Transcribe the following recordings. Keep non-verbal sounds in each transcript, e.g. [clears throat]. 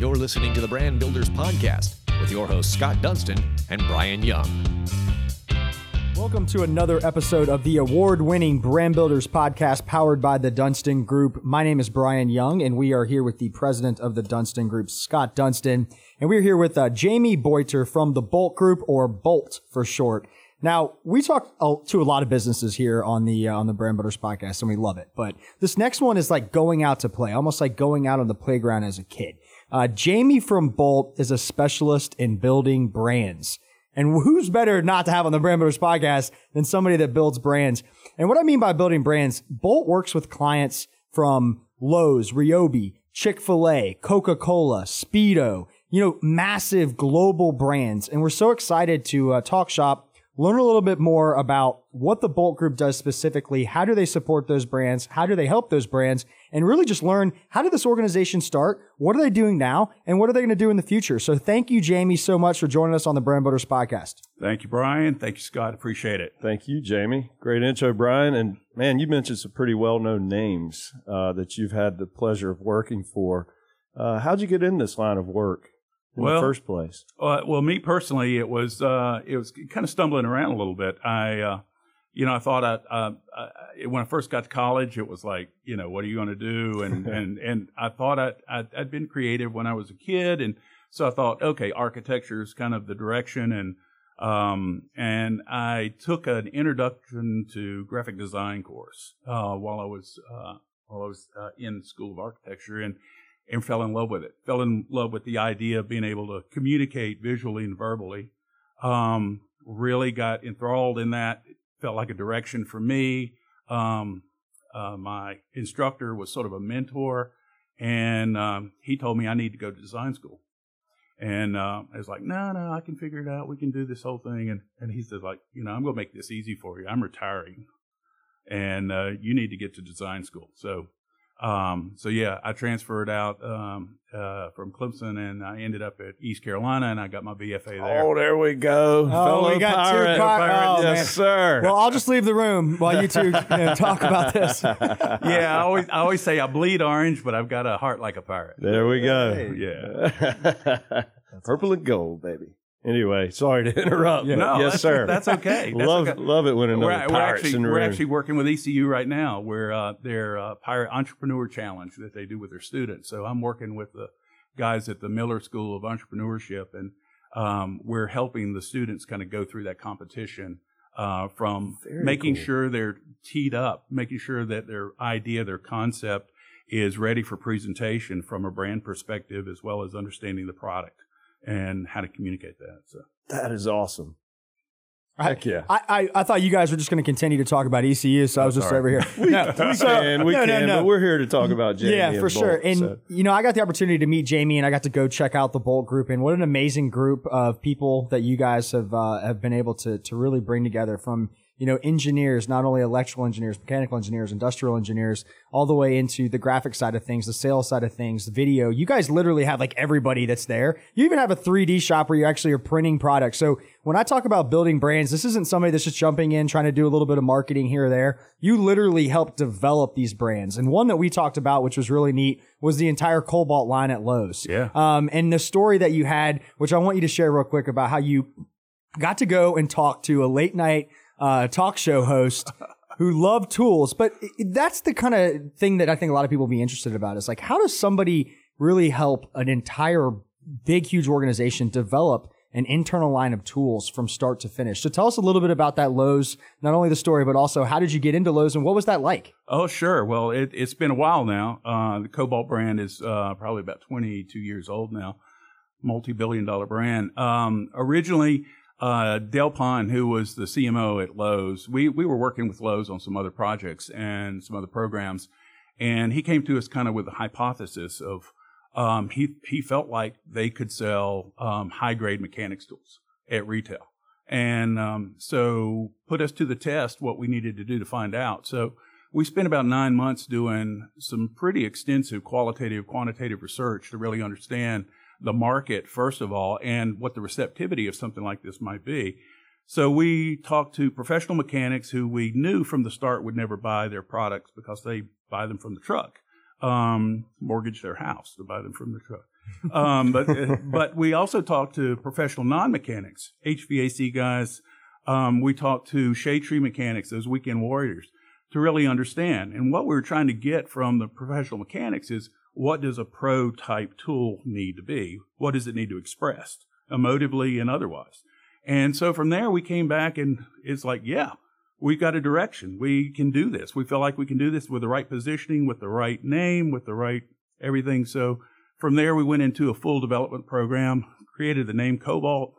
You're listening to the Brand Builders Podcast with your hosts Scott Dunston and Brian Young. Welcome to another episode of the award winning Brand Builders podcast powered by the Dunston Group. My name is Brian Young, and we are here with the president of the Dunston Group, Scott Dunston. And we're here with uh, Jamey Boiter from the Bolt Group, or Bolt for short. Now, we talk to a lot of businesses here on the uh, on the Brand Builders podcast, and we love it. But this next one is like going out to play, almost like going out on the playground as a kid. Uh, Jamey from Bolt is a specialist in building brands. And who's better not to have on the Brand Builders podcast than somebody that builds brands? And what I mean by building brands, Bolt works with clients from Lowe's, Ryobi, Chick-fil-A, Coca-Cola, Speedo, you know, massive global brands. And we're so excited to uh, talk shop learn a little bit more about what the Bolt Group does specifically. How do they support those brands? How do they help those brands? And really just learn how did this organization start? What are they doing now? And what are they going to do in the future? So thank you, Jamey, so much for joining us on the Brand Builders podcast. Thank you, Brian. Thank you, Scott. Appreciate it. Thank you, Jamey. Great intro, Brian. And man, you mentioned some pretty well known names uh, that you've had the pleasure of working for. Uh, how'd you get in this line of work? In Well, the first place? Uh, well, me personally, it was uh, it was kind of stumbling around a little bit. I, uh, you know, I thought I, uh, I when I first got to college, it was like, you know, what are you going to do? And [laughs] and and I thought I I'd, I'd been creative when I was a kid, and so I thought, okay, architecture is kind of the direction, and um, and I took an introduction to graphic design course uh, while I was uh, while I was uh, in School of Architecture, and and fell in love with it. Fell in love with the idea of being able to communicate visually and verbally. Um, really got enthralled in that. It felt like a direction for me. Um, uh, my instructor was sort of a mentor, and um, he told me I need to go to design school. And uh, I was like, no, no, I can figure it out. We can do this whole thing. And and he says, like, you know, I'm going to make this easy for you. I'm retiring, and uh, you need to get to design school. So um, so yeah, I transferred out um, uh, from Clemson, and I ended up at East Carolina, and I got my BFA there. Oh, there we go. Fellow we got two pirate. pi- oh, yes, man. sir. Well, I'll just leave the room while you two you know, talk about this. [laughs] yeah, I always I always say I bleed orange, but I've got a heart like a pirate. there we go. Yeah. [laughs] Purple and gold, baby. Anyway, sorry to [laughs] interrupt. but No, yes, that's- sir. that's okay. That's love, okay. love it when another We're, we're pirate's actually in the we're room. actually working with ECU right now. Where uh, their uh, pirate entrepreneur challenge that they do with their students. So I'm working with the guys at the Miller School of Entrepreneurship, and um, we're helping the students kind of go through that competition. Uh, from Very making cool. sure they're teed up, making sure that their idea, their concept is ready for presentation from a brand perspective, as well as understanding the product and how to communicate that. So. that is awesome. Heck yeah. I, I, I thought you guys were just going to continue to talk about ECU, so I was just sorry. over here. [laughs] No, we so- can, we no, no, can, no. but we're here to talk about Jamey. yeah, and for sure. And so. you know, I got the opportunity to meet Jamey, and I got to go check out the Bolt Group, and what an amazing group of people that you guys have uh, have been able to to really bring together from you know engineers, not only electrical engineers, mechanical engineers, industrial engineers, all the way into the graphic side of things, the sales side of things, the video. You guys literally have like everybody that's there. You even have a 3D shop where you actually are printing products. So when I talk about building brands, this isn't somebody that's just jumping in trying to do a little bit of marketing here or there. You literally help develop these brands. And one that we talked about, which was really neat, was the entire Kobalt line at Lowe's. Yeah. Um, and the story that you had, which I want you to share real quick about how you got to go and talk to a late night uh, talk show host who love tools. But that's the kind of thing that I think a lot of people be interested about. Is like, how does somebody really help an entire big, huge organization develop an internal line of tools from start to finish? So tell us a little bit about that Lowe's, not only the story, but also how did you get into Lowe's and what was that like? Oh, sure. Well, it, it's been a while now. Uh, the Kobalt brand is uh, probably about 22 years old now, multi billion dollar brand. Um, originally, uh, Dale Pond, who was the CMO at Lowe's, we, we were working with Lowe's on some other projects and some other programs. And he came to us kind of with a hypothesis of um, he, he felt like they could sell um, high grade mechanics tools at retail. And um, so put us to the test what we needed to do to find out. So we spent about nine months doing some pretty extensive qualitative, quantitative research to really understand the market, first of all, and what the receptivity of something like this might be. So we talked to professional mechanics who we knew from the start would never buy their products because they buy them from the truck, um, mortgage their house to buy them from the truck. Um, but [laughs] but we also talked to professional non-mechanics, HVAC guys. Um, we talked to shade tree mechanics, those weekend warriors, to really understand. And what we were trying to get from the professional mechanics is what does a pro type tool need to be? What does it need to express emotively and otherwise? And so from there, we came back and it's like, yeah, we've got a direction. We can do this. We feel like we can do this with the right positioning, with the right name, with the right everything. So from there, we went into a full development program, created the name Kobalt,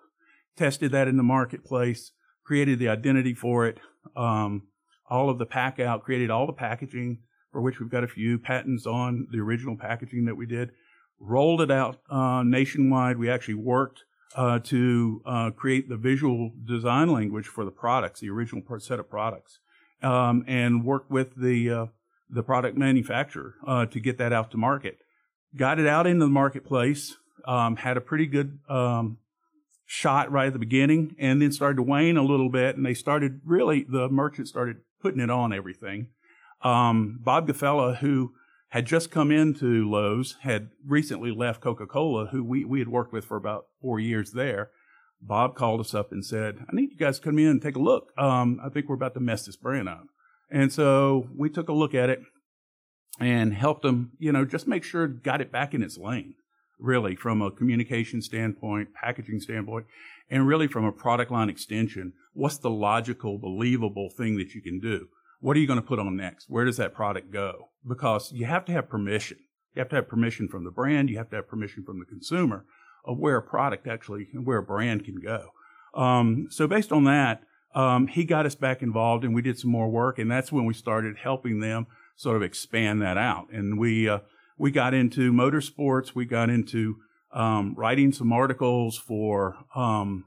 tested that in the marketplace, created the identity for it, um, all of the pack out, created all the packaging for which we've got a few patents on the original packaging that we did, rolled it out uh, nationwide. We actually worked uh, to uh, create the visual design language for the products, the original set of products, um, and work with the uh, the product manufacturer uh, to get that out to market. Got it out into the marketplace. Um, had a pretty good um, shot right at the beginning, and then started to wane a little bit. And they started really the merchants started putting it on everything. Um, Bob Gfeller, who had just come into Lowe's, had recently left Coca Cola, who we, we had worked with for about four years there. Bob called us up and said, I need you guys to come in and take a look. Um, I think we're about to mess this brand up. And so we took a look at it and helped them, you know, just make sure got it back in its lane, really, from a communication standpoint, packaging standpoint, and really from a product line extension. What's the logical, believable thing that you can do? What are you going to put on next? Where does that product go? Because you have to have permission. You have to have permission from the brand. You have to have permission from the consumer of where a product actually, where a brand can go. Um, so based on that, um, he got us back involved and we did some more work and that's when we started helping them sort of expand that out. And we, uh, we got into motorsports. We got into, um, writing some articles for, um,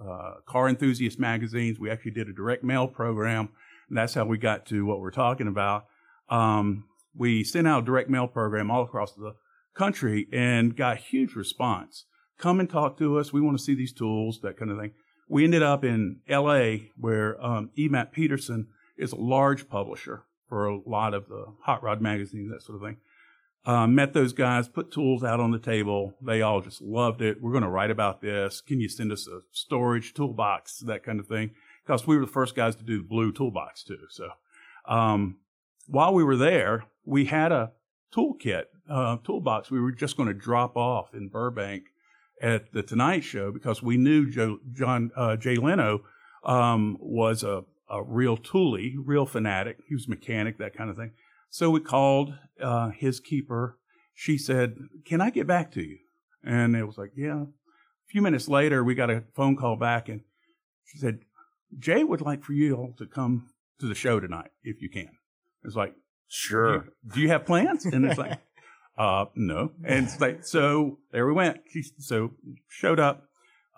uh, car enthusiast magazines. We actually did a direct mail program that's how we got to what we're talking about. Um, we sent out a direct mail program all across the country and got huge response. Come and talk to us. We want to see these tools, that kind of thing. We ended up in LA where um, Petersen is a large publisher for a lot of the hot rod magazines, that sort of thing. Uh, met those guys, put tools out on the table. They all just loved it. We're going to write about this. Can you send us a storage toolbox, that kind of thing? Because we were the first guys to do the blue toolbox too. So um, while we were there, we had a toolkit uh, toolbox we were just going to drop off in Burbank at the Tonight Show because we knew Joe, John uh, Jay Leno um, was a, a real toolie, real fanatic. He was a mechanic, that kind of thing. So we called uh, his keeper. She said, "Can I get back to you?" And it was like, "Yeah." A few minutes later, we got a phone call back, and she said, Jay would like for you all to come to the show tonight if you can. It's like, sure. Do you, do you have plans? And it's like, [laughs] uh, no. And it's like, so there we went. She, so showed up,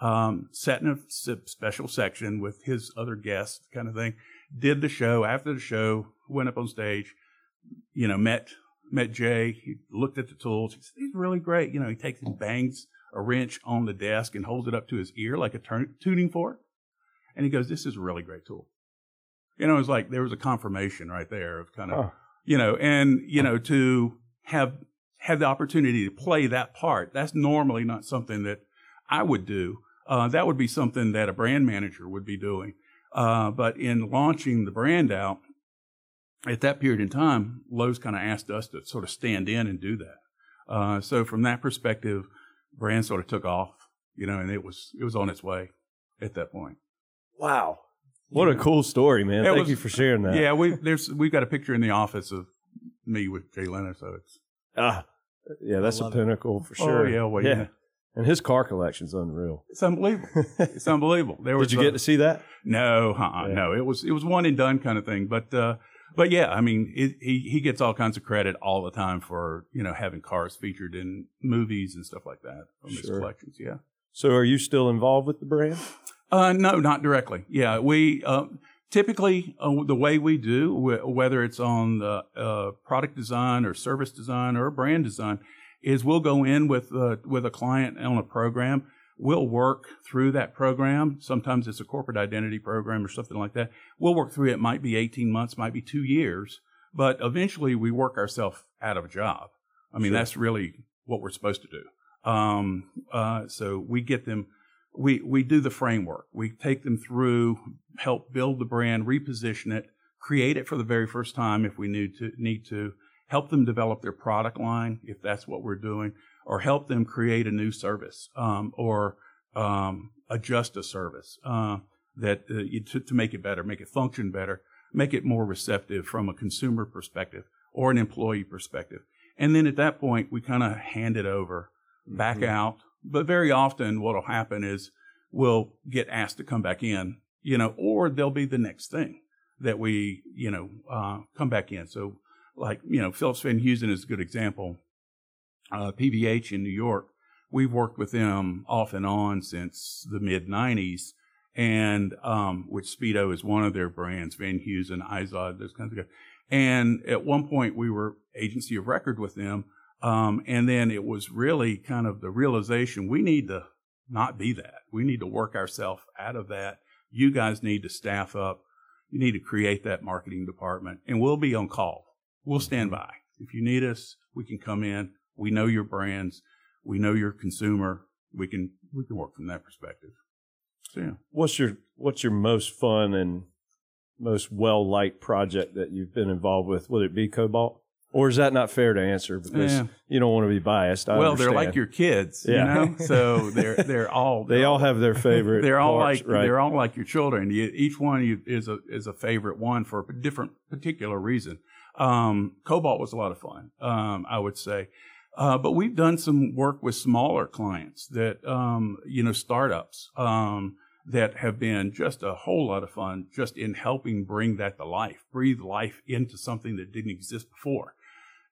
um, sat in a special section with his other guests, kind of thing. Did the show. After the show, went up on stage. You know, met met Jay. He looked at the tools. He said, "He's really great." You know, he takes and bangs a wrench on the desk and holds it up to his ear like a turn- tuning fork. And he goes, this is a really great tool. You know, it's like there was a confirmation right there of kind of, oh. you know, and, you know, to have, have the opportunity to play that part, that's normally not something that I would do. Uh, that would be something that a brand manager would be doing. Uh, but in launching the brand out, at that period in time, Lowe's kind of asked us to sort of stand in and do that. Uh, so from that perspective, brand sort of took off, you know, and it was it was on its way at that point. Wow. What a cool story, man. It Thank was, you for sharing that. Yeah, we there's we've got a picture in the office of me with Jay Leno, so it's ah, yeah, that's a pinnacle it. for oh, sure. Oh, yeah, well, yeah. yeah. And his car collection's unreal. It's unbelievable. [laughs] it's unbelievable. There was Did you a, get to see that? No, uh-uh, yeah. no. It was it was one and done kind of thing. But uh, but yeah, I mean, it, he he gets all kinds of credit all the time for you know having cars featured in movies and stuff like that from sure. his collections. Yeah. So, are you still involved with the brand? Uh, no, not directly. Yeah, we uh, typically uh, the way we do, whether it's on the uh, product design or service design or brand design, is we'll go in with uh, with a client on a program. We'll work through that program. Sometimes it's a corporate identity program or something like that. We'll work through it. it might be 18 months, might be two years, but eventually we work ourselves out of a job. I mean, sure. that's really what we're supposed to do. Um, uh, so we get them, we, we do the framework. We take them through, help build the brand, reposition it, create it for the very first time if we need to, need to, help them develop their product line if that's what we're doing, or help them create a new service, um, or, um, adjust a service, uh, that, uh, you, to, to make it better, make it function better, make it more receptive from a consumer perspective or an employee perspective. And then at that point, we kind of hand it over back Mhm. out. But very often what'll happen is we'll get asked to come back in, you know, or they'll be the next thing that we, you know, uh, come back in. So like, you know, Phillips Van Heusen is a good example. Uh, PVH in New York, we've worked with them off and on since the mid nineties. And, um, which Speedo is one of their brands, Van Heusen, Izod, those kinds of guys. And at one point we were agency of record with them. Um, and then it was really kind of the realization we need to not be that. We need to work ourselves out of that. You guys need to staff up. You need to create that marketing department and we'll be on call. We'll stand by. If you need us, we can come in. We know your brands. We know your consumer. We can, we can work from that perspective. So yeah. What's your What's your most fun and most well liked project that you've been involved with? Would it be Kobalt? Or is that not fair to answer because Yeah. you don't want to be biased? I well, they're like your kids, Yeah. you know. [laughs] So they're they're all They all have their favorite. [laughs] they're all parts, like right? they're all like your children. You, each one you, is a is a favorite one for a different particular reason. Um, Kobalt was a lot of fun, um, I would say. Uh, but we've done some work with smaller clients that um, you know startups um, that have been just a whole lot of fun, just in helping bring that to life, breathe life into something that didn't exist before.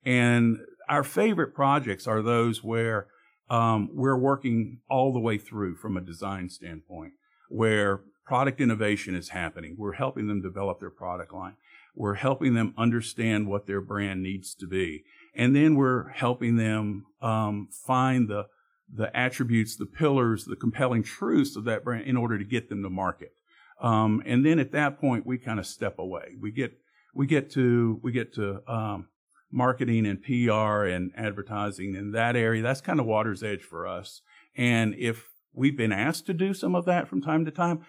And our favorite projects are those where um, we're working all the way through from a design standpoint, where product innovation is happening. We're helping them develop their product line. We're helping them understand what their brand needs to be. And then we're helping them um, find the the attributes, the pillars, the compelling truths of that brand in order to get them to market. Um, and then at that point, we kind of step away. We get we get to we get to um, marketing and PR and advertising in that area. That's kind of water's edge for us. And if we've been asked to do some of that from time to time,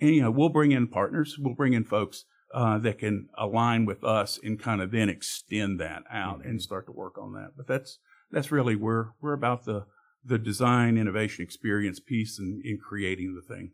and you know, we'll bring in partners, we'll bring in folks uh, that can align with us and kind of then extend that out and start to work on that. But that's that's really we're we're about the the design innovation experience piece in, in creating the thing.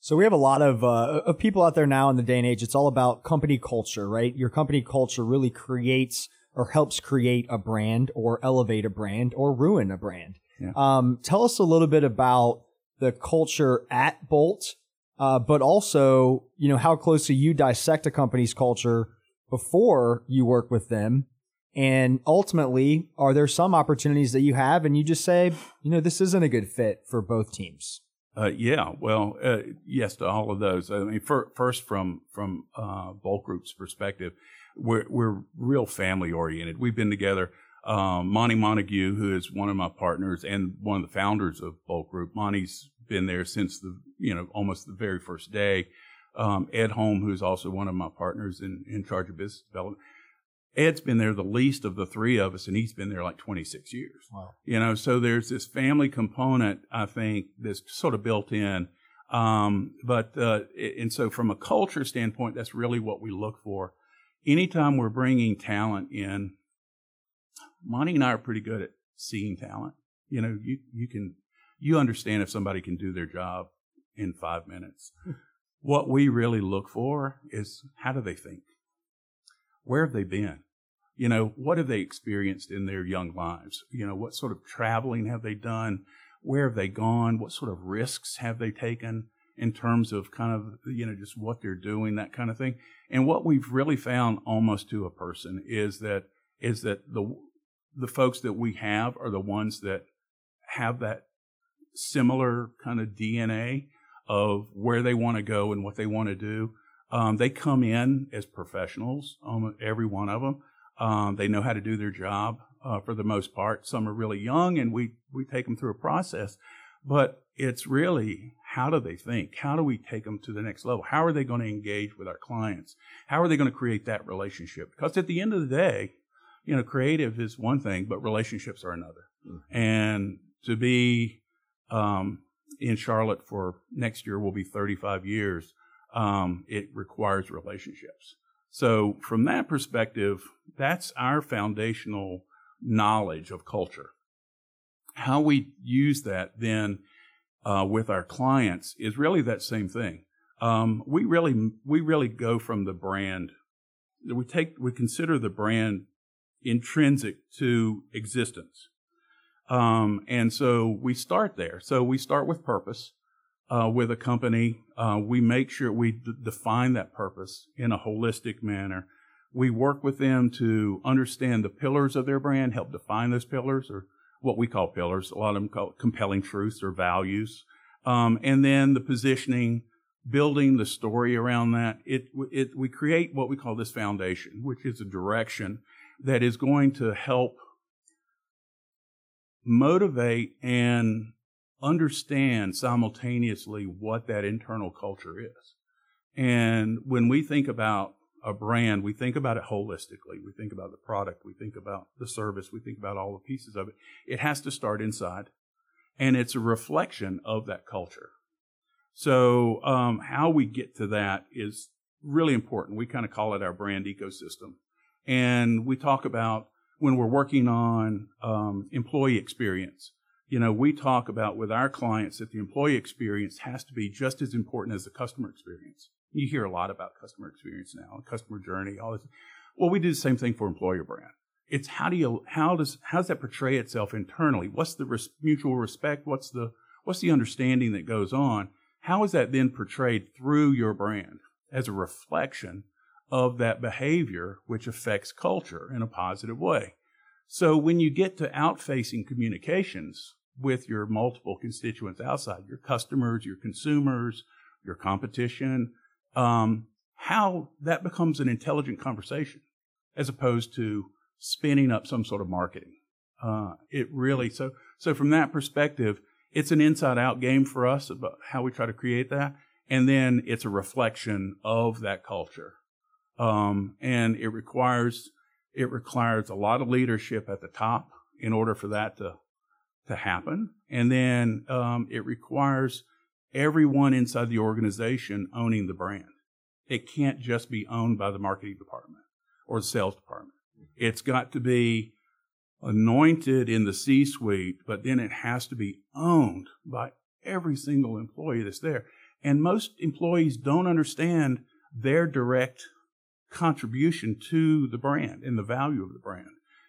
So we have a lot of, uh, of people out there now in the day and age. It's all about company culture, right? Your company culture really creates or helps create a brand or elevate a brand or ruin a brand. Yeah. Um, tell us a little bit about the culture at Bolt, uh, but also, you know, how closely you dissect a company's culture before you work with them. And ultimately, are there some opportunities that you have and you just say, you know, this isn't a good fit for both teams? Uh, yeah, well, uh, yes to all of those. I mean, fir- first from from uh, Bolt Group's perspective, we're we're real family oriented. We've been together. Um, Monty Montague, who is one of my partners and one of the founders of Bolt Group, Monty's been there since the you know almost the very first day. Um, Ed Holm, who's also one of my partners in in charge of business development. Ed's been there the least of the three of us, and he's been there like 26 years. Wow. You know, so there's this family component, I think, that's sort of built in. Um, but, uh, and so from a culture standpoint, that's really what we look for. Anytime we're bringing talent in, Monty and I are pretty good at seeing talent. You know, you, you can, you understand if somebody can do their job in five minutes. [laughs] what we really look for is how do they think? Where have they been? You know, what have they experienced in their young lives? You know, what sort of traveling have they done? Where have they gone? What sort of risks have they taken in terms of kind of, you know, just what they're doing, that kind of thing? And what we've really found almost to a person is that, is that the, the folks that we have are the ones that have that similar kind of DNA of where they want to go and what they want to do. Um, they come in as professionals, um, every one of them. Um, they know how to do their job uh, for the most part. Some are really young, and we we take them through a process. But it's really how do they think? How do we take them to the next level? How are they going to engage with our clients? How are they going to create that relationship? Because at the end of the day, you know, creative is one thing, but relationships are another. And to be um, in Charlotte for next year will be 35 years. Um, it requires relationships. So from that perspective, that's our foundational knowledge of culture. How we use that then uh, with our clients is really that same thing. Um, we really we really go from the brand. We take we consider the brand intrinsic to existence. Um, and so we start there. So we start with purpose uh, with a company. Uh, we make sure we d- define that purpose in a holistic manner. We work with them to understand the pillars of their brand, help define those pillars, or what we call pillars. A lot of them call compelling truths or values. Um, and then the positioning, building the story around that. It, it, we create what we call this foundation, which is a direction that is going to help motivate and understand simultaneously what that internal culture is. And when we think about a brand, we think about it holistically. We think about the product. We think about the service. We think about all the pieces of it. It has to start inside. And it's a reflection of that culture. So, um, how we get to that is really important. We kind of call it our brand ecosystem. And we talk about when we're working on um, employee experience. You know, we talk about with our clients that the employee experience has to be just as important as the customer experience. You hear a lot about customer experience now, customer journey, all this. Well, we do the same thing for employer brand. It's how do you how does how does that portray itself internally? What's the res- mutual respect? What's the what's the understanding that goes on? How is that then portrayed through your brand as a reflection of that behavior, which affects culture in a positive way. So when you get to outfacing communications with your multiple constituents outside, your customers, your consumers, your competition, um, how that becomes an intelligent conversation as opposed to spinning up some sort of marketing. Uh, it really so so from that perspective, it's an inside out game for us about how we try to create that, and then it's a reflection of that culture. Um, and it requires it requires a lot of leadership at the top in order for that to to happen, and then um, it requires everyone inside the organization owning the brand. It can't just be owned by the marketing department or the sales department. It's got to be anointed in the C suite, but then it has to be owned by every single employee that's there. And most employees don't understand their direct contribution to the brand and the value of the brand.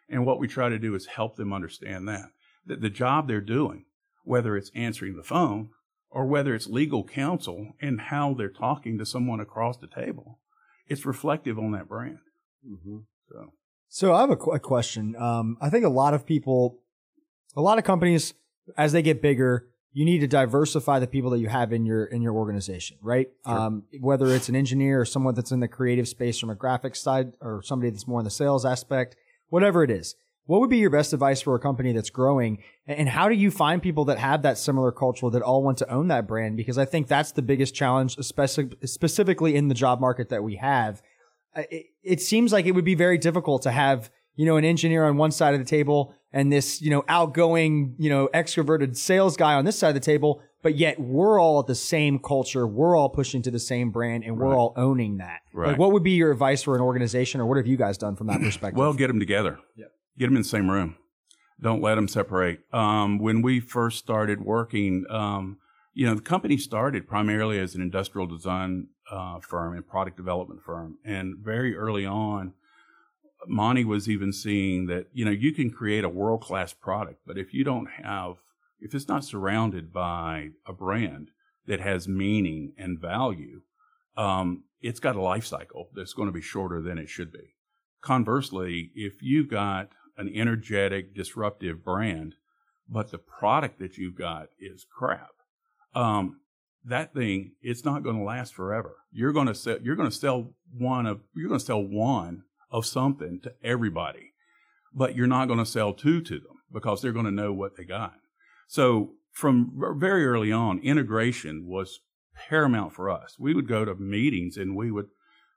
And what we try to do is help them understand that. That the job they're doing, whether it's answering the phone or whether it's legal counsel and how they're talking to someone across the table, it's reflective on that brand. Mm-hmm. So. so I have a, qu- a question. Um, I think a lot of people, a lot of companies, as they get bigger, you need to diversify the people that you have in your in your organization, right? Sure. Um, whether it's an engineer or someone that's in the creative space from a graphics side, or somebody that's more in the sales aspect, whatever it is. What would be your best advice for a company that's growing? And how do you find people that have that similar culture that all want to own that brand? Because I think that's the biggest challenge, especially specifically in the job market that we have. It, it seems like it would be very difficult to have you know, an engineer on one side of the table and this, you know, outgoing, you know, extroverted sales guy on this side of the table, but yet we're all at the same culture. We're all pushing to the same brand and we're right. all owning that. Right. Like, what would be your advice for an organization or what have you guys done from that [clears throat] perspective? well, get them together. Yeah. Get them in the same room. Don't let them separate. Um, when we first started working, um, you know, the company started primarily as an industrial design uh, firm and product development firm. And very early on, Monty was even seeing that, you know, you can create a world class product, but if you don't have, if it's not surrounded by a brand that has meaning and value, um, it's got a life cycle that's going to be shorter than it should be. Conversely, if you've got an energetic, disruptive brand, but the product that you've got is crap, um, that thing it's not going to last forever. You're going to sell. You're going to sell one of. You're going to sell one of something to everybody, but you're not going to sell two to them because they're going to know what they got. So from very early on, integration was paramount for us. We would go to meetings and we would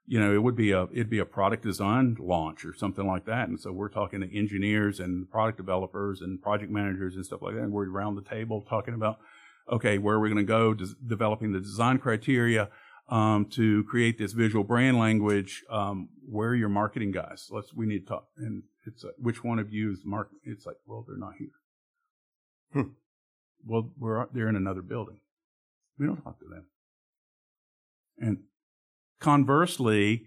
you know, it would be a it'd be a product design launch or something like that. And so we're talking to engineers and product developers and project managers and stuff like that. And we're around the table talking about, okay, where are we going to go? Des- developing the design criteria um, to create this visual brand language. Um, where are your marketing guys? Let's we need to talk. And it's like, which one of you is mark? It's like, well, they're not here. Hmm. Well, we're they're in another building. We don't talk to them. And conversely,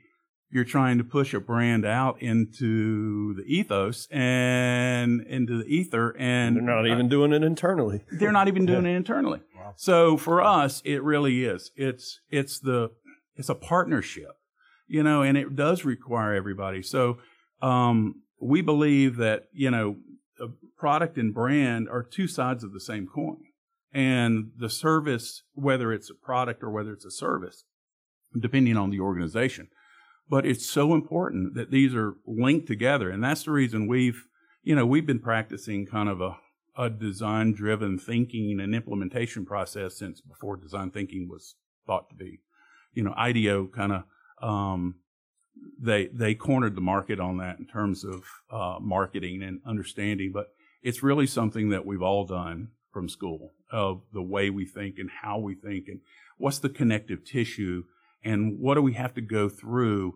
you're trying to push a brand out into the ethos and into the ether, and They're not even doing it internally. they're not even doing [laughs] it internally. So for us, it really is. It's it's the it's a partnership, you know, and it does require everybody. So um, we believe that you know, a product and brand are two sides of the same coin, and the service, whether it's a product or whether it's a service, depending on the organization. But it's so important that these are linked together, and that's the reason we've you know we've been practicing kind of a a design driven thinking and implementation process since before design thinking was thought to be. You know, IDEO kind of, um, they, they cornered the market on that in terms of, uh, marketing and understanding, but it's really something that we've all done from school of the way we think and how we think and what's the connective tissue and what do we have to go through?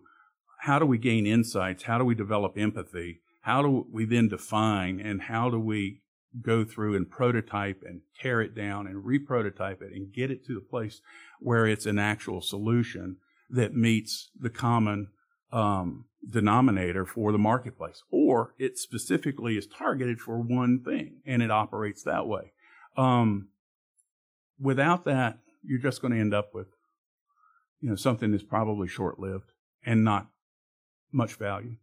How do we gain insights? How do we develop empathy? How do we then define and how do we go through and prototype and tear it down and reprototype it and get it to the place where it's an actual solution that meets the common um, denominator for the marketplace, or it specifically is targeted for one thing and it operates that way. Um, without that, you're just going to end up with, you know, something that's probably short-lived and not much value.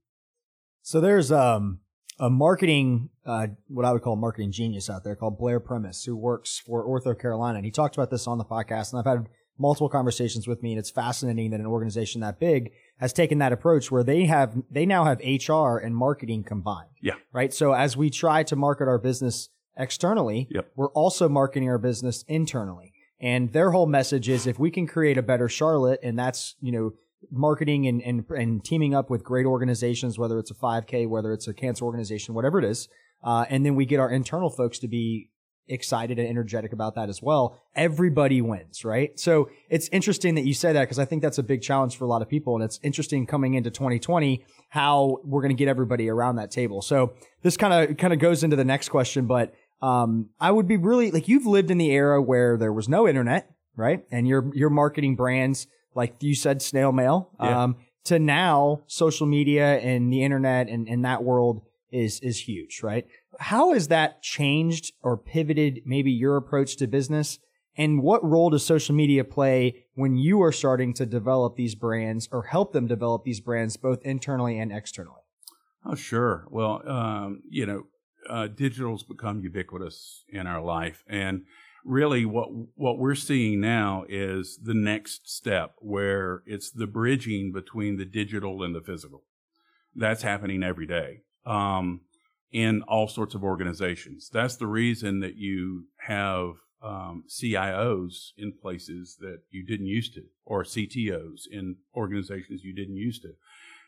So there's um, a marketing, uh, what I would call a marketing genius out there called Blair Primis, who works for Ortho Carolina. And he talked about this on the podcast. And I've had multiple conversations with me. And it's fascinating that an organization that big has taken that approach where they have, they now have HR and marketing combined. Yeah. Right. So as we try to market our business externally, Yep. we're also marketing our business internally. And their whole message is if we can create a better Charlotte, and that's, you know, marketing and, and, and teaming up with great organizations, whether it's a 5K, whether it's a cancer organization, whatever it is. Uh, and then we get our internal folks to be excited and energetic about that as well. Everybody wins, right? So it's interesting that you say that because I think that's a big challenge for a lot of people. And it's interesting coming into 2020 how we're going to get everybody around that table. So this kind of kind of goes into the next question, but um, I would be really like you've lived in the era where there was no internet, right? And you're you're marketing brands like you said, snail mail. Yeah. Um, to now social media and the internet and, and that world is is huge, right? How has that changed or pivoted maybe your approach to business? And what role does social media play when you are starting to develop these brands or help them develop these brands both internally and externally? Oh, sure. Well, um, you know, uh, digital's become ubiquitous in our life, and really, what what we're seeing now is the next step, where it's the bridging between the digital and the physical. That's happening every day um, in all sorts of organizations. That's the reason that you have um, CIOs in places that you didn't used to, or CTOs in organizations you didn't used to.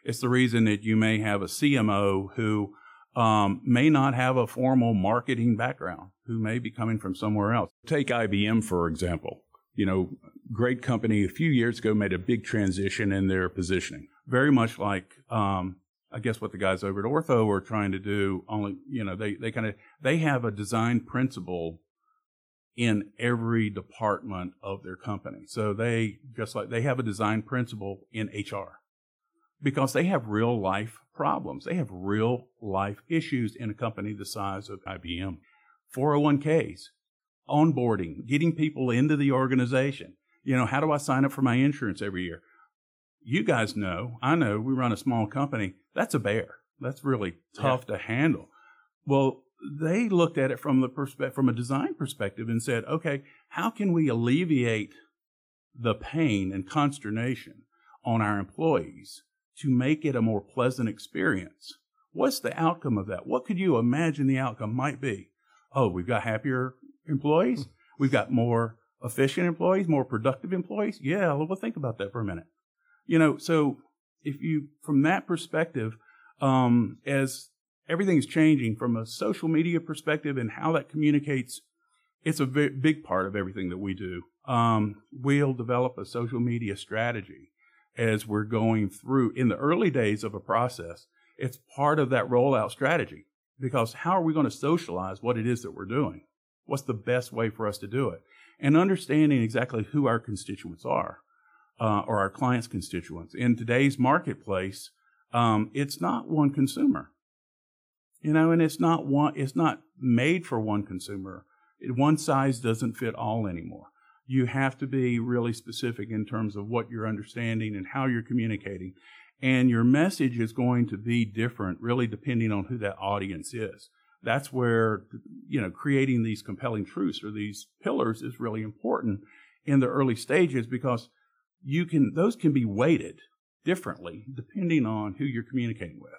It's the reason that you may have a CMO who um, may not have a formal marketing background, who may be coming from somewhere else. Take IBM, for example. You know, great company a few years ago made a big transition in their positioning. Very much like, um, I guess what the guys over at Ortho are trying to do, only, you know, they, they kind of, they have a design principle in every department of their company. So they, just like they have a design principle in HR because they have real life problems. They have real life issues in a company the size of IBM. 401ks, onboarding, getting people into the organization. You know, how do I sign up for my insurance every year? You guys know, I know, we run a small company. That's a bear. That's really tough to handle. Well, they looked at it from the perspective, from a design perspective and said, okay, how can we alleviate the pain and consternation on our employees to make it a more pleasant experience? What's the outcome of that? What could you imagine the outcome might be? Oh, we've got happier employees. We've got more efficient employees, more productive employees. Yeah, well, think about that for a minute. You know, so if you, from that perspective, um, as everything's changing from a social media perspective and how that communicates, it's a big part of everything that we do. Um, we'll develop a social media strategy as we're going through in the early days of a process. It's part of that rollout strategy because how are we going to socialize what it is that we're doing? What's the best way for us to do it? And understanding exactly who our constituents are, uh, or our clients' constituents. In today's marketplace, um, it's not one consumer, you know, and it's not one. It's not made for one consumer. It, one size doesn't fit all anymore. You have to be really specific in terms of what you're understanding and how you're communicating. And your message is going to be different, really, depending on who that audience is. That's where, you know, creating these compelling truths or these pillars is really important in the early stages because you can, those can be weighted differently depending on who you're communicating with.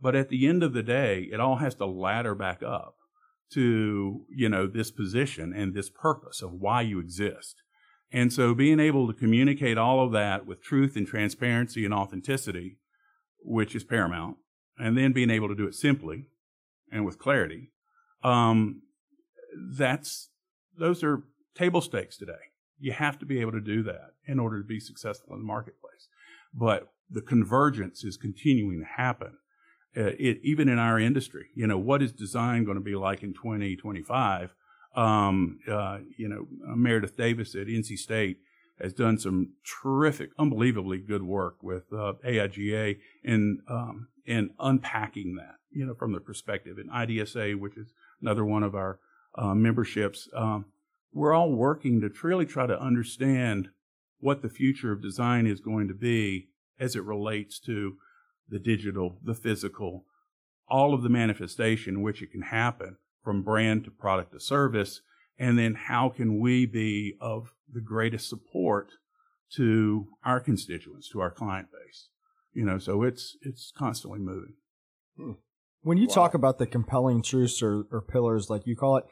But at the end of the day, it all has to ladder back up to, you know, this position and this purpose of why you exist. And so being able to communicate all of that with truth and transparency and authenticity, which is paramount, and then being able to do it simply and with clarity, um, that's, those are table stakes today. You have to be able to do that in order to be successful in the marketplace. But the convergence is continuing to happen. Uh, it, even in our industry, you know, what is design going to be like in 2025? Um, uh, you know, Meredith Davis at NC State has done some terrific, unbelievably good work with uh, AIGA in um, in unpacking that, you know, from the perspective. And IDSA, which is another one of our uh, memberships, um, we're all working to really try to understand what the future of design is going to be as it relates to the digital, the physical, all of the manifestation in which it can happen from brand to product to service, and then how can we be of the greatest support to our constituents, to our client base? You know, so it's it's constantly moving. Hmm. When you wow. talk about the compelling truths or, or pillars, like you call it,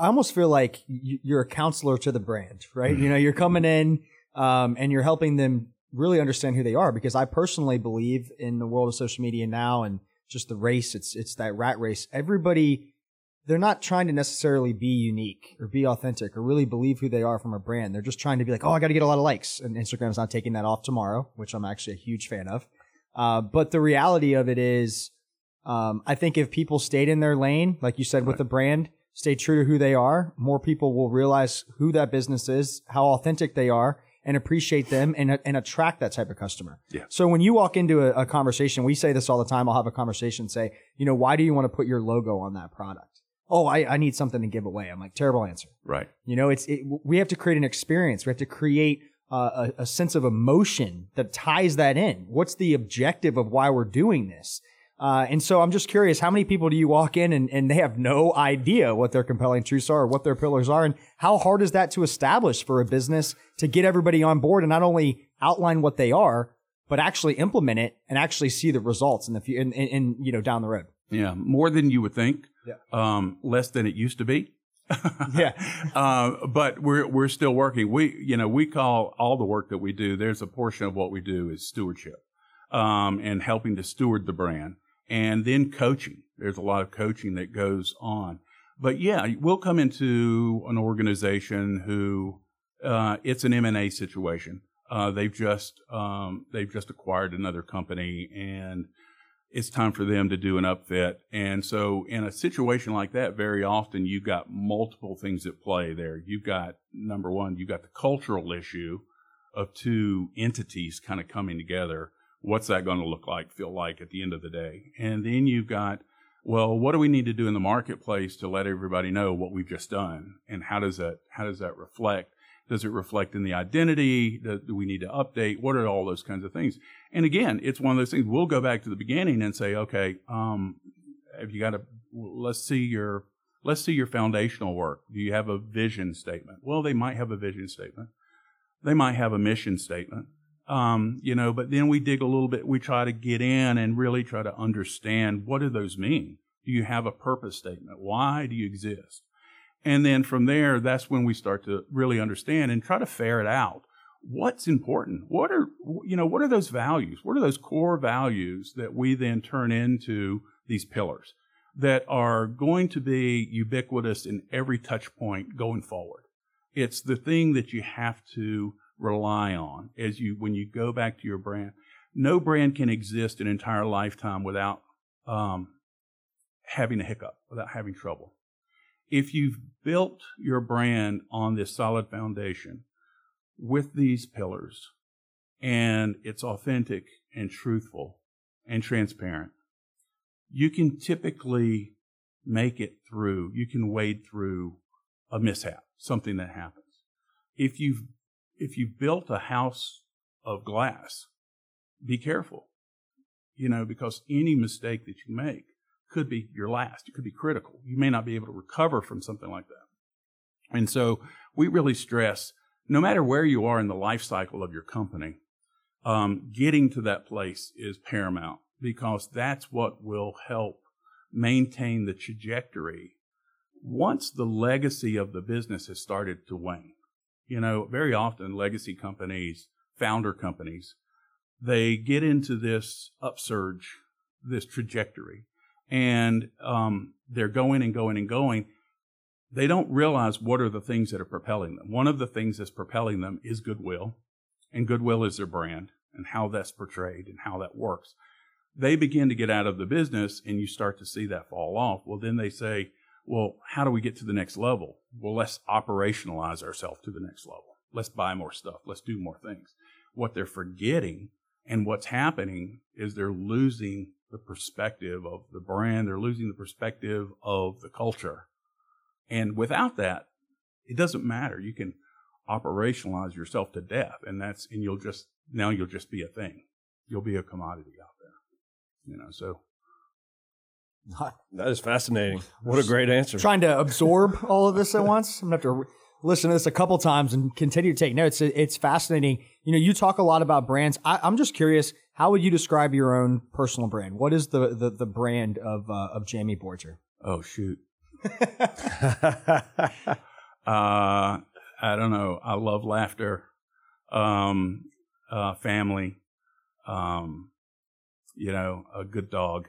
I almost feel like you're a counselor to the brand, right? you know, you're coming in um, and you're helping them really understand who they are. Because I personally believe in the world of social media now and just the race. It's it's that rat race. Everybody they're not trying to necessarily be unique or be authentic or really believe who they are from a brand. They're just trying to be like, oh, I got to get a lot of likes. And Instagram's not taking that off tomorrow, which I'm actually a huge fan of. Uh, but the reality of it is, um, I think if people stayed in their lane, like you said right. with the brand, stay true to who they are, more people will realize who that business is, how authentic they are, and appreciate them and, and attract that type of customer. Yeah. So when you walk into a, a conversation, we say this all the time. I'll have a conversation and say, you know, why do you want to put your logo on that product? oh, I, I need something to give away. I'm like, terrible answer. Right. You know, it's, it, we have to create an experience. We have to create uh, a, a sense of emotion that ties that in. What's the objective of why we're doing this? Uh, and so I'm just curious, how many people do you walk in and, and they have no idea what their compelling truths are or what their pillars are? And how hard is that to establish for a business to get everybody on board and not only outline what they are, but actually implement it and actually see the results in the in, in, in you know down the road? Yeah, more than you would think. Yeah. Um, less than it used to be. [laughs] yeah. [laughs] Uh, but we're we're still working. We you know we call all the work that we do. There's a portion of what we do is stewardship, um, and helping to steward the brand, and then coaching. There's a lot of coaching that goes on. But yeah, we'll come into an organization who uh, it's an M and A situation. Uh, they've just um, they've just acquired another company and it's time for them to do an upfit. And so in a situation like that, very often you've got multiple things at play there. You've got number one, you've got the cultural issue of two entities kind of coming together. What's that going to look like, feel like at the end of the day? And then you've got, well, what do we need to do in the marketplace to let everybody know what we've just done? And how does that, how does that reflect? Does it reflect in the identity? Do, we need to update? What are all those kinds of things? And again, it's one of those things. We'll go back to the beginning and say, okay, um, have you got to? Let's see your let's see your foundational work. Do you have a vision statement? Well, they might have a vision statement. They might have a mission statement. Um, you know, but then we dig a little bit. We try to get in and really try to understand what do those mean. Do you have a purpose statement? Why do you exist? And then from there, that's when we start to really understand and try to ferret out what's important? What are, you know, what are those values? What are those core values that we then turn into these pillars that are going to be ubiquitous in every touch point going forward? It's the thing that you have to rely on as you, when you go back to your brand. No brand can exist an entire lifetime without, um, having a hiccup, without having trouble. If you've built your brand on this solid foundation, with these pillars and it's authentic and truthful and transparent, you can typically make it through. You can wade through a mishap, something that happens. If you've, if you've built a house of glass, be careful, you know, because any mistake that you make could be your last. It could be critical. You may not be able to recover from something like that. And so we really stress no matter where you are in the life cycle of your company, um, getting to that place is paramount because that's what will help maintain the trajectory once the legacy of the business has started to wane. You know, very often legacy companies, founder companies, they get into this upsurge, this trajectory, and um, they're going and going and going they don't realize what are the things that are propelling them. One of the things that's propelling them is goodwill, and goodwill is their brand and how that's portrayed and how that works. They begin to get out of the business and you start to see that fall off. Well, then they say, well, how do we get to the next level? Well, let's operationalize ourselves to the next level. Let's buy more stuff. Let's do more things. What they're forgetting and what's happening is they're losing the perspective of the brand. They're losing the perspective of the culture and without that, it doesn't matter. You can operationalize yourself to death, and that's and you'll just now you'll just be a thing. You'll be a commodity out there. You know, so [laughs] that is fascinating. What a great answer. Trying to absorb all of this at once. I'm gonna have to listen to this a couple times and continue to take notes. It's fascinating. You know, you talk a lot about brands. I, am just curious. How would you describe your own personal brand? What is the the, the brand of uh, of Jamey Boiter? Oh shoot. [laughs] [laughs] uh, I don't know. I love laughter, um, uh, family, um, you know, a good dog.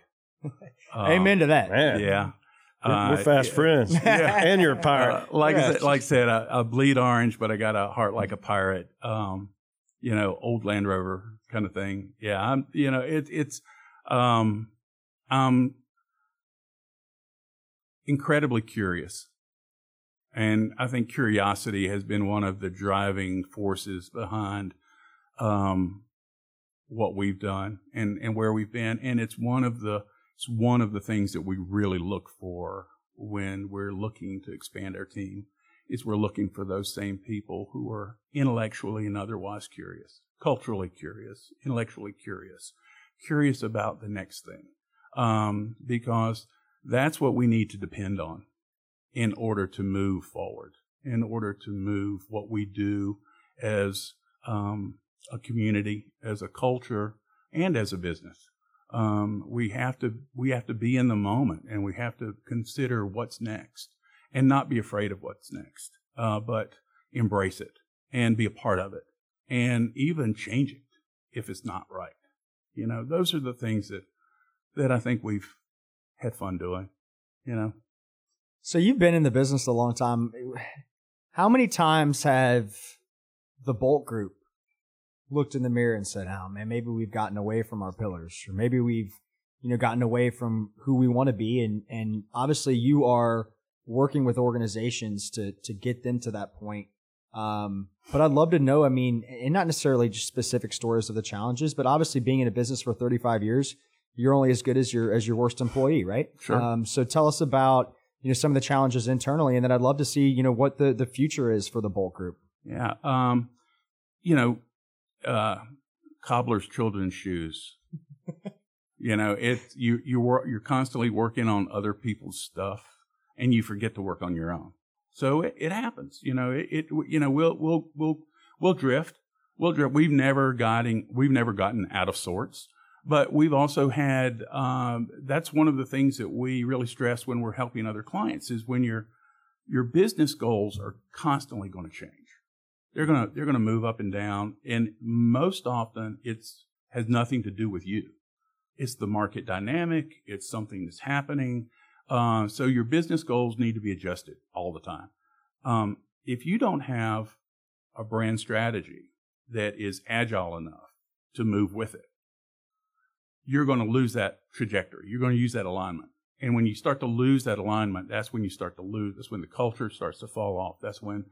Amen to that. Man. Yeah. We're, we're uh, fast friends. [laughs] Yeah. and you're a pirate. Uh, like, I said, like I said, I, I, bleed orange, but I got a heart like a pirate. Um, you know, old Land Rover kind of thing. Yeah. I'm, you know, it, it's, um, I'm incredibly curious. And I think curiosity has been one of the driving forces behind um, what we've done and, and where we've been. And it's one of the it's one of the things that we really look for when we're looking to expand our team is we're looking for those same people who are intellectually and otherwise curious, culturally curious, intellectually curious, curious about the next thing. Um, because that's what we need to depend on in order to move forward, in order to move what we do as um, a community, as a culture, and as a business. Um, we have to we have to be in the moment, and we have to consider what's next, and not be afraid of what's next, uh, but embrace it and be a part of it, and even change it if it's not right. You know, those are the things that that I think we've had fun doing, you know. So you've been in the business a long time. How many times have the Bolt Group looked in the mirror and said, "Oh man, maybe we've gotten away from our pillars, or maybe we've, you know, gotten away from who we want to be." And and obviously, you are working with organizations to to get them to that point. Um, but I'd love to know. I mean, and not necessarily just specific stories of the challenges, but obviously, being in a business for 35 years, you're only as good as your as your worst employee, right? Sure. Um, so tell us about you know some of the challenges internally, and then I'd love to see you know what the the future is for the Bolt Group. Yeah. Um, you know, uh, cobbler's children's shoes. [laughs] you know, it you you work you're constantly working on other people's stuff, and you forget to work on your own. So it, it happens. You know, it, it you know we'll we'll we'll we'll drift. We'll drift. We've never gotten we've never gotten out of sorts. But we've also had, um, that's one of the things that we really stress when we're helping other clients is when your, your business goals are constantly going to change. They're gonna they're gonna move up and down, and most often it's has nothing to do with you. It's the market dynamic. It's something that's happening. Uh, so your business goals need to be adjusted all the time. Um, if you don't have a brand strategy that is agile enough to move with it, you're going to lose that trajectory. You're going to use that alignment. And when you start to lose that alignment, that's when you start to lose. That's when the culture starts to fall off. That's when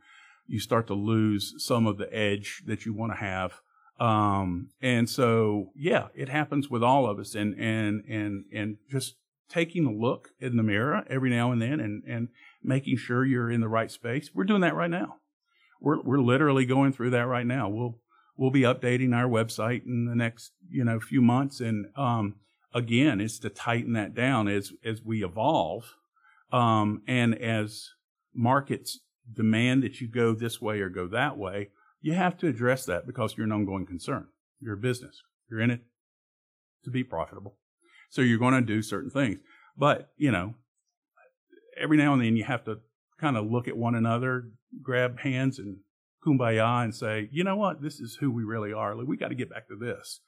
you start to lose some of the edge that you want to have. Um, and so, yeah, it happens with all of us. And and and and just taking a look in the mirror every now and then, and and making sure you're in the right space. We're doing that right now. We're we're literally going through that right now. We'll we'll be updating our website in the next you know few months, and um, again, it's to tighten that down as as we evolve, um, and as markets demand that you go this way or go that way. You have to address that because you're an ongoing concern. You're a business. You're in it to be profitable. So you're going to do certain things. But, you know, every now and then you have to kind of look at one another, grab hands and kumbaya and say, you know what, this is who we really are. We got to get back to this.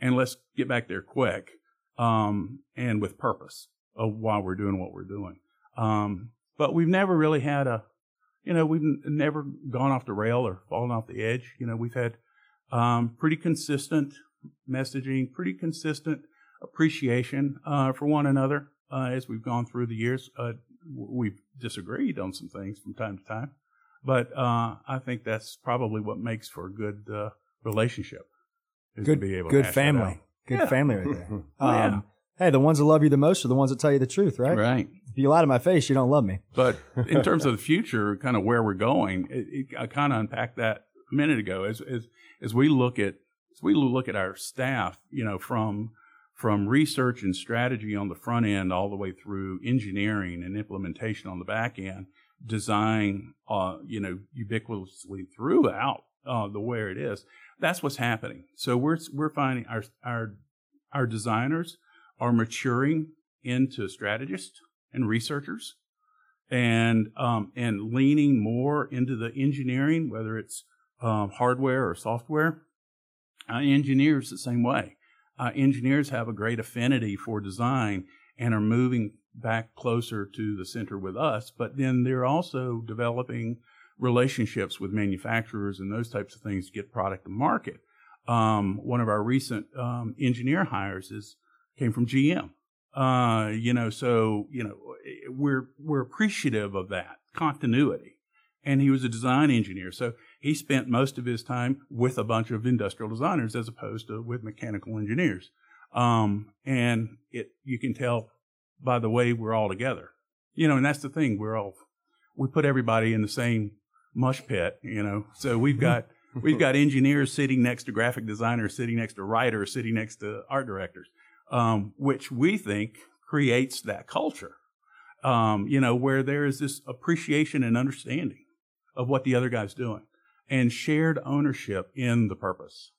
And let's get back there quick um, and with purpose of why we're doing what we're doing. Um, but we've never really had a, you know, we've n- never gone off the rail or fallen off the edge. You know, we've had um, pretty consistent messaging, pretty consistent appreciation uh, for one another uh, as we've gone through the years. Uh, we've disagreed on some things from time to time, but uh, I think that's probably what makes for a good uh, relationship. Good, be able good family. Good Yeah. family right there. [laughs] Oh, yeah. Hey, the ones that love you the most are the ones that tell you the truth, right? Right. If you lie to my face, you don't love me. [laughs] But in terms of the future, kind of where we're going, it, it, I kind of unpacked that a minute ago. As as as we look at as we look at our staff, you know, from from research and strategy on the front end all the way through engineering and implementation on the back end, design, uh, you know, ubiquitously throughout uh, the where it is. That's what's happening. So we're we're finding our our our designers are maturing into strategists and researchers and um, and leaning more into the engineering, whether it's um, hardware or software. Uh, engineers the same way. Uh, engineers have a great affinity for design and are moving back closer to the center with us, but then they're also developing relationships with manufacturers and those types of things to get product to market. Um, one of our recent um, engineer hires is came from GM. Uh, you know, so you know we're we're appreciative of that continuity. And he was a design engineer, so he spent most of his time with a bunch of industrial designers as opposed to with mechanical engineers. Um, and it you can tell by the way we're all together. You know, and that's the thing we're all we put everybody in the same mush pit. You know, so we've got [laughs] we've got engineers sitting next to graphic designers, sitting next to writers, sitting next to art directors um, which we think creates that culture. Um, you know, where there is this appreciation and understanding of what the other guy's doing and shared ownership in the purpose.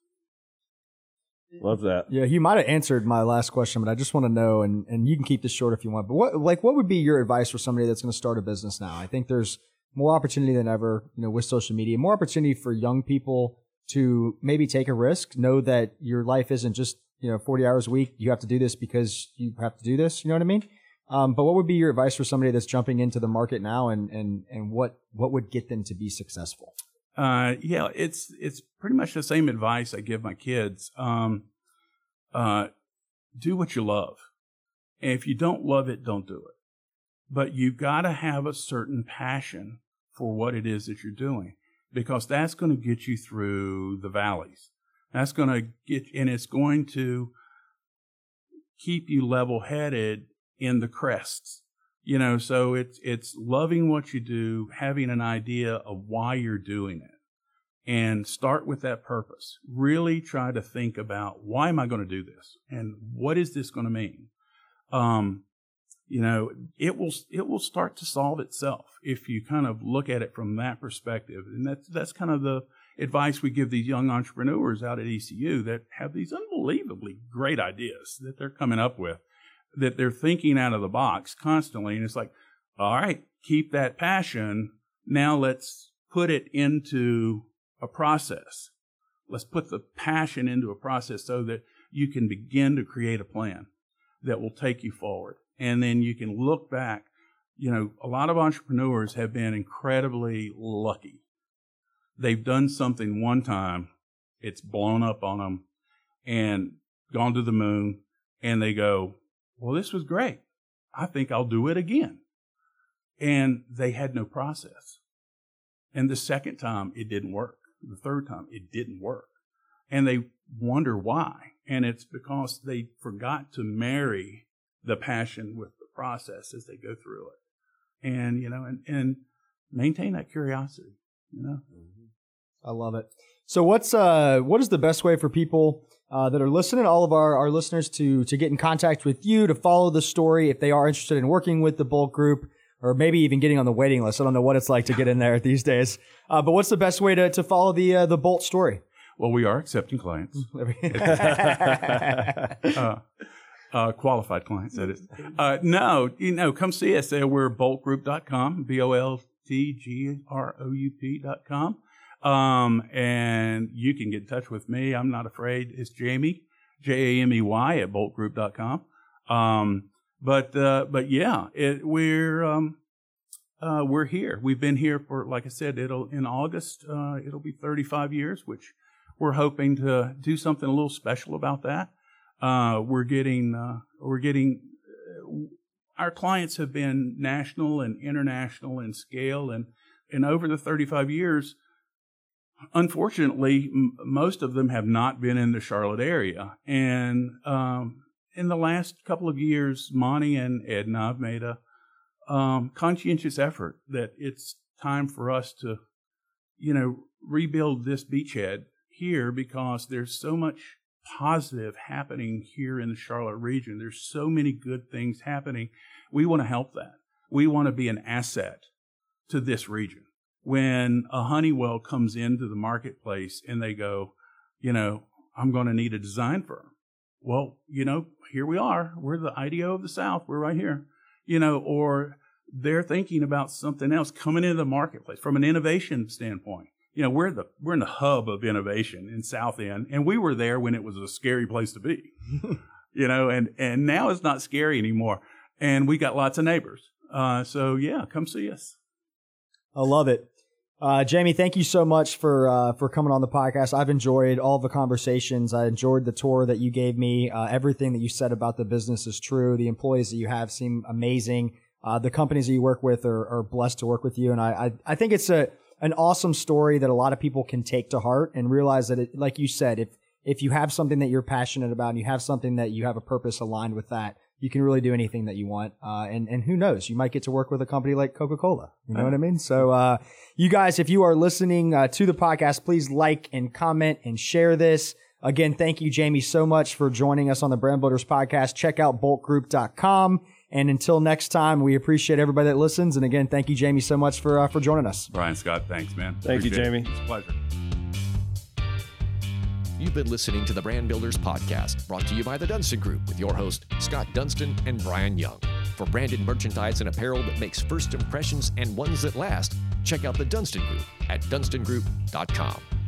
Love that. Yeah, you might have answered my last question, but I just want to know, and, and you can keep this short if you want. But what like what would be your advice for somebody that's going to start a business now? I think there's more opportunity than ever, you know, with social media, more opportunity for young people to maybe take a risk, know that your life isn't just you know 40 hours a week. You have to do this because you have to do this. You know what I mean? Um, but what would be your advice for somebody that's jumping into the market now, and and and what what would get them to be successful? Uh, yeah, it's it's pretty much the same advice I give my kids. Um, uh, do what you love. And if you don't love it, don't do it. But you've got to have a certain passion for what it is that you're doing because that's going to get you through the valleys. That's going to get, and it's going to keep you level headed in the crests. You know, so it's, it's loving what you do, having an idea of why you're doing it and start with that purpose. Really try to think about why am I going to do this and what is this going to mean? Um, you know, it will it will start to solve itself if you kind of look at it from that perspective. And that's that's kind of the advice we give these young entrepreneurs out at ECU that have these unbelievably great ideas that they're coming up with, that they're thinking out of the box constantly. And it's like, all right, keep that passion. Now let's put it into a process. Let's put the passion into a process so that you can begin to create a plan that will take you forward. And then you can look back. You know, a lot of entrepreneurs have been incredibly lucky. They've done something one time, it's blown up on them and gone to the moon, and they go, Well, this was great. I think I'll do it again. And they had no process. And the second time, it didn't work. The third time, it didn't work. And they wonder why. And it's because they forgot to marry the passion with the process as they go through it. And, you know, and, and maintain that curiosity, you know? Mm-hmm. I love it. So what's, uh, what is the best way for people, uh, that are listening, all of our, our listeners to, to get in contact with you, to follow the story if they are interested in working with the Bolt Group? or maybe even getting on the waiting list. I don't know what it's like to get in there [laughs] these days. Uh, but what's the best way to, to follow the uh, the Bolt story? Well, we are accepting clients, [laughs] [laughs] uh, uh, qualified clients. That is. Uh, no, you know, come see us. Uh, we're boltgroup.com, b o l t g r o u p.com, um, and you can get in touch with me. I'm not afraid. It's Jamey, J A M E Y at boltgroup.com. Um, but uh, but yeah, it, we're um, uh, we're here. We've been here for, like I said, it'll in August. Uh, it'll be 35 years, which we're hoping to do something a little special about that. Uh, we're getting uh, we're getting uh, our clients have been national and international in scale, and and over the 35 years, unfortunately, m- most of them have not been in the Charlotte area, and um, in the last couple of years, Monty and Edna have made a um, conscientious effort that it's time for us to, you know, rebuild this beachhead here because there's so much positive happening here in the Charlotte region. There's so many good things happening. We want to help that. We want to be an asset to this region. When a Honeywell comes into the marketplace and they go, you know, I'm going to need a design firm. Well, you know, here we are. We're the IDEO of the South. We're right here. You know, or they're thinking about something else coming into the marketplace from an innovation standpoint you know, we're the we're in the hub of innovation in South End, and we were there when it was a scary place to be. [laughs] you know, and and now it's not scary anymore, and we got lots of neighbors. Uh, so yeah, come see us. I love it. Uh, Jamey, thank you so much for uh, for coming on the podcast. I've enjoyed all the conversations. I enjoyed the tour that you gave me. Uh, everything that you said about the business is true. The employees that you have seem amazing. Uh, the companies that you work with are, are blessed to work with you, and I, I I think it's a an awesome story that a lot of people can take to heart and realize that it, like you said, if, if you have something that you're passionate about and you have something that you have a purpose aligned with that, you can really do anything that you want. Uh, and, and who knows, you might get to work with a company like Coca-Cola. You know what I mean? So, uh, you guys, if you are listening uh, to the podcast, please like and comment and share this. Again, thank you, Jamey, so much for joining us on the Brand Builders podcast. Check out boltgroup.com. And until next time, we appreciate everybody that listens. And again, thank you, Jamey, so much for uh, for joining us. Brian Scott, thanks, man. Thank you, Appreciate it. Jamey. It's a pleasure. You've been listening to the Brand Builders Podcast, brought to you by the Dunston Group with your host, Scott Dunston and Brian Young. For branded merchandise and apparel that makes first impressions and ones that last, check out the Dunston Group at dunstongroup.com.